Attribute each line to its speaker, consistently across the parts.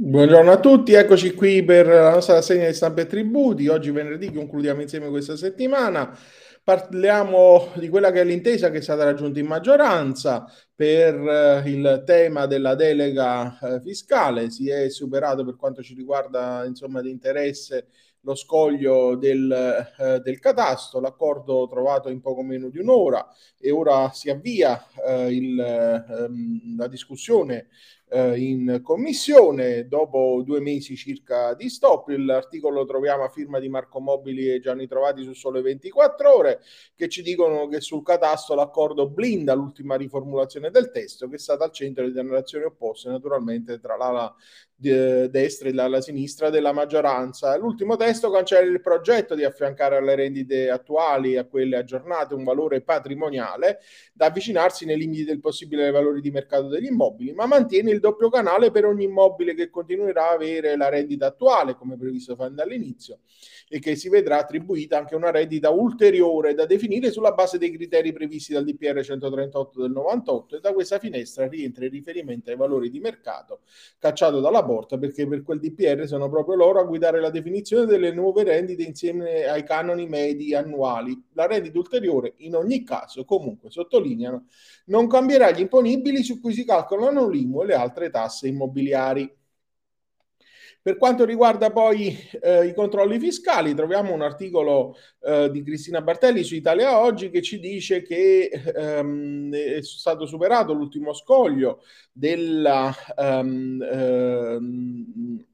Speaker 1: Buongiorno a tutti, eccoci qui per la nostra rassegna di stampa e tributi. Oggi venerdì concludiamo insieme questa settimana. Parliamo di quella che è l'intesa che è stata raggiunta in maggioranza per eh, il tema della delega eh, fiscale. Si è superato per quanto ci riguarda insomma di interesse lo scoglio del, eh, del catasto, l'accordo trovato in poco meno di un'ora e ora si avvia eh, il, ehm, la discussione eh, in commissione dopo due mesi circa di stop. L'articolo lo troviamo a firma di Marco Mobili e Gianni Trovati su Sole 24 Ore che ci dicono che sul catasto l'accordo blinda l'ultima riformulazione del testo che è stata al centro di narrazioni opposte naturalmente tra l'ala destra e dalla sinistra della maggioranza. L'ultimo testo cancella il progetto di affiancare alle rendite attuali a quelle aggiornate un valore patrimoniale da avvicinarsi nei limiti del possibile ai valori di mercato degli immobili, ma mantiene il doppio canale per ogni immobile che continuerà a avere la rendita attuale, come previsto fin dall'inizio, e che si vedrà attribuita anche una rendita ulteriore da definire sulla base dei criteri previsti dal DPR 138 del 98 e da questa finestra rientra il riferimento ai valori di mercato cacciato dalla porta perché per quel DPR sono proprio loro a guidare la definizione delle nuove rendite insieme ai canoni medi annuali. La rendita ulteriore, in ogni caso, comunque sottolineano, non cambierà gli imponibili su cui si calcolano l'IMU e le altre tasse immobiliari. Per quanto riguarda poi eh, i controlli fiscali, troviamo un articolo eh, di Cristina Bartelli su Italia Oggi che ci dice che ehm, è stato superato l'ultimo scoglio della ehm, ehm,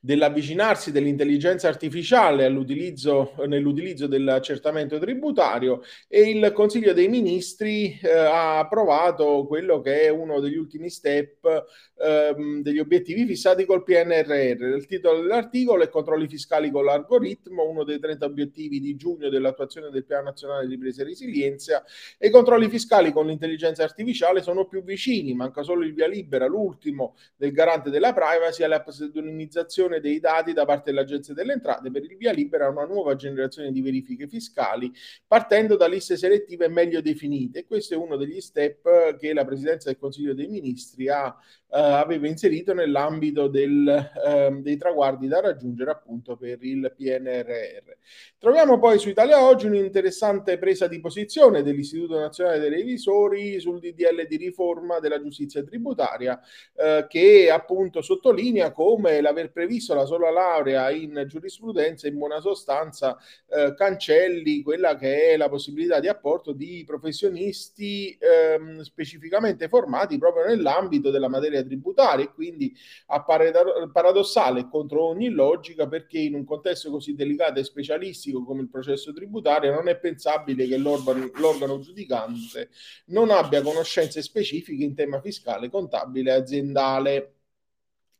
Speaker 1: dell'avvicinarsi dell'intelligenza artificiale nell'utilizzo dell'accertamento tributario e il Consiglio dei Ministri eh, ha approvato quello che è uno degli ultimi step ehm, degli obiettivi fissati col PNRR. Il titolo dell'articolo è Controlli fiscali con l'algoritmo, uno dei 30 obiettivi di giugno dell'attuazione del Piano Nazionale di Ripresa e Resilienza e i controlli fiscali con l'intelligenza artificiale sono più vicini, manca solo il via libera, l'ultimo del garante della privacy alla pseudonimizzazione trasmissione dei dati da parte dell'Agenzia delle Entrate per il via libera a una nuova generazione di verifiche fiscali partendo da liste selettive meglio definite. Questo è uno degli step che la Presidenza del Consiglio dei Ministri ha eh, aveva inserito nell'ambito del, eh, dei traguardi da raggiungere appunto per il PNRR. Troviamo poi su Italia Oggi un'interessante presa di posizione dell'Istituto Nazionale dei Revisori sul DDL di riforma della giustizia tributaria eh, che appunto sottolinea come l'aver previsto la sola laurea in giurisprudenza in buona sostanza eh, cancelli quella che è la possibilità di apporto di professionisti ehm, specificamente formati proprio nell'ambito della materia tributaria e quindi appare paradossale contro ogni logica perché in un contesto così delicato e specialistico come il processo tributario non è pensabile che l'organo, l'organo giudicante non abbia conoscenze specifiche in tema fiscale, contabile e aziendale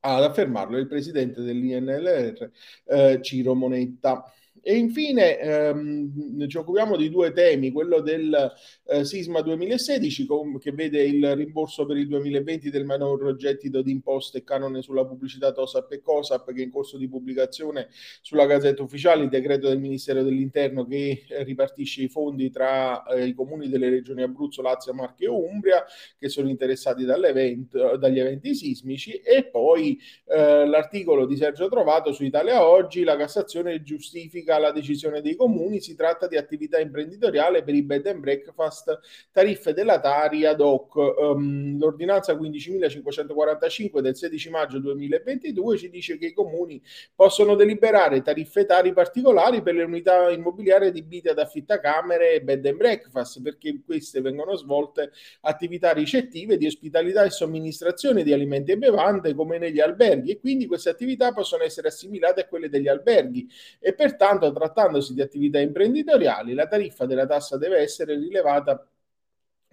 Speaker 1: ad affermarlo il presidente dell'INLR eh, Ciro Monetta. E infine ehm, ci occupiamo di due temi, quello del eh, sisma 2016 com- che vede il rimborso per il 2020 del minor gettito di imposte e canone sulla pubblicità TOSAP e COSAP che è in corso di pubblicazione sulla Gazzetta Ufficiale, il decreto del Ministero dell'Interno che eh, ripartisce i fondi tra eh, i comuni delle regioni Abruzzo, Lazio, Marche e Umbria che sono interessati dagli eventi sismici e poi eh, l'articolo di Sergio Trovato su Italia Oggi, la Cassazione giustifica critica la decisione dei comuni, si tratta di attività imprenditoriale per i bed and breakfast, tariffe della Tari ad hoc. Um, l'ordinanza 15.545 del 16 maggio 2022 ci dice che i comuni possono deliberare tariffe tari particolari per le unità immobiliari adibite ad affittacamere e bed and breakfast, perché queste vengono svolte attività ricettive di ospitalità e somministrazione di alimenti e bevande come negli alberghi e quindi queste attività possono essere assimilate a quelle degli alberghi e pertanto Pertanto, trattandosi di attività imprenditoriali, la tariffa della tassa deve essere rilevata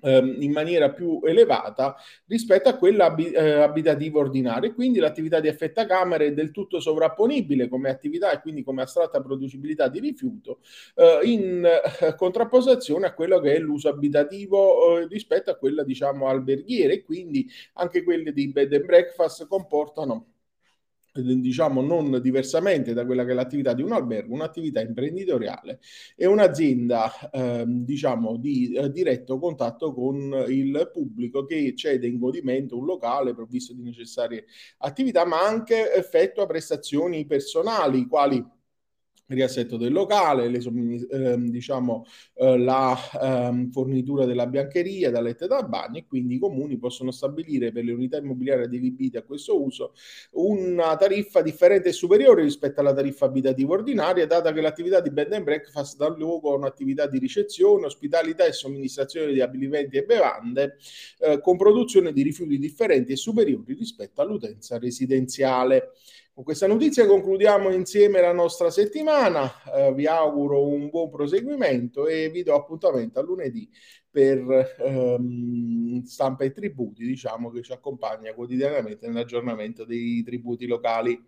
Speaker 1: ehm, in maniera più elevata rispetto a quella eh, abitativa ordinaria. Quindi l'attività di affettacamere è del tutto sovrapponibile come attività e quindi come astratta producibilità di rifiuto eh, in eh, contrapposizione a quello che è l'uso abitativo rispetto a quella diciamo alberghiera e quindi anche quelle di bed and breakfast comportano diciamo non diversamente da quella che è l'attività di un albergo, un'attività imprenditoriale e un'azienda eh, diciamo di eh, diretto contatto con il pubblico che cede in godimento un locale provvisto di necessarie attività, ma anche effettua prestazioni personali, quali riassetto del locale, le, ehm, diciamo, eh, la ehm, fornitura della biancheria, da letto e da bagno e quindi i comuni possono stabilire per le unità immobiliari adibite a questo uso una tariffa differente e superiore rispetto alla tariffa abitativa ordinaria, data che l'attività di bed and breakfast dà luogo a un'attività di ricezione, ospitalità e somministrazione di alimenti e bevande eh, con produzione di rifiuti differenti e superiori rispetto all'utenza residenziale. Con questa notizia concludiamo insieme la nostra settimana, eh, vi auguro un buon proseguimento e vi do appuntamento a lunedì per ehm, stampa e tributi, diciamo che ci accompagna quotidianamente nell'aggiornamento dei tributi locali.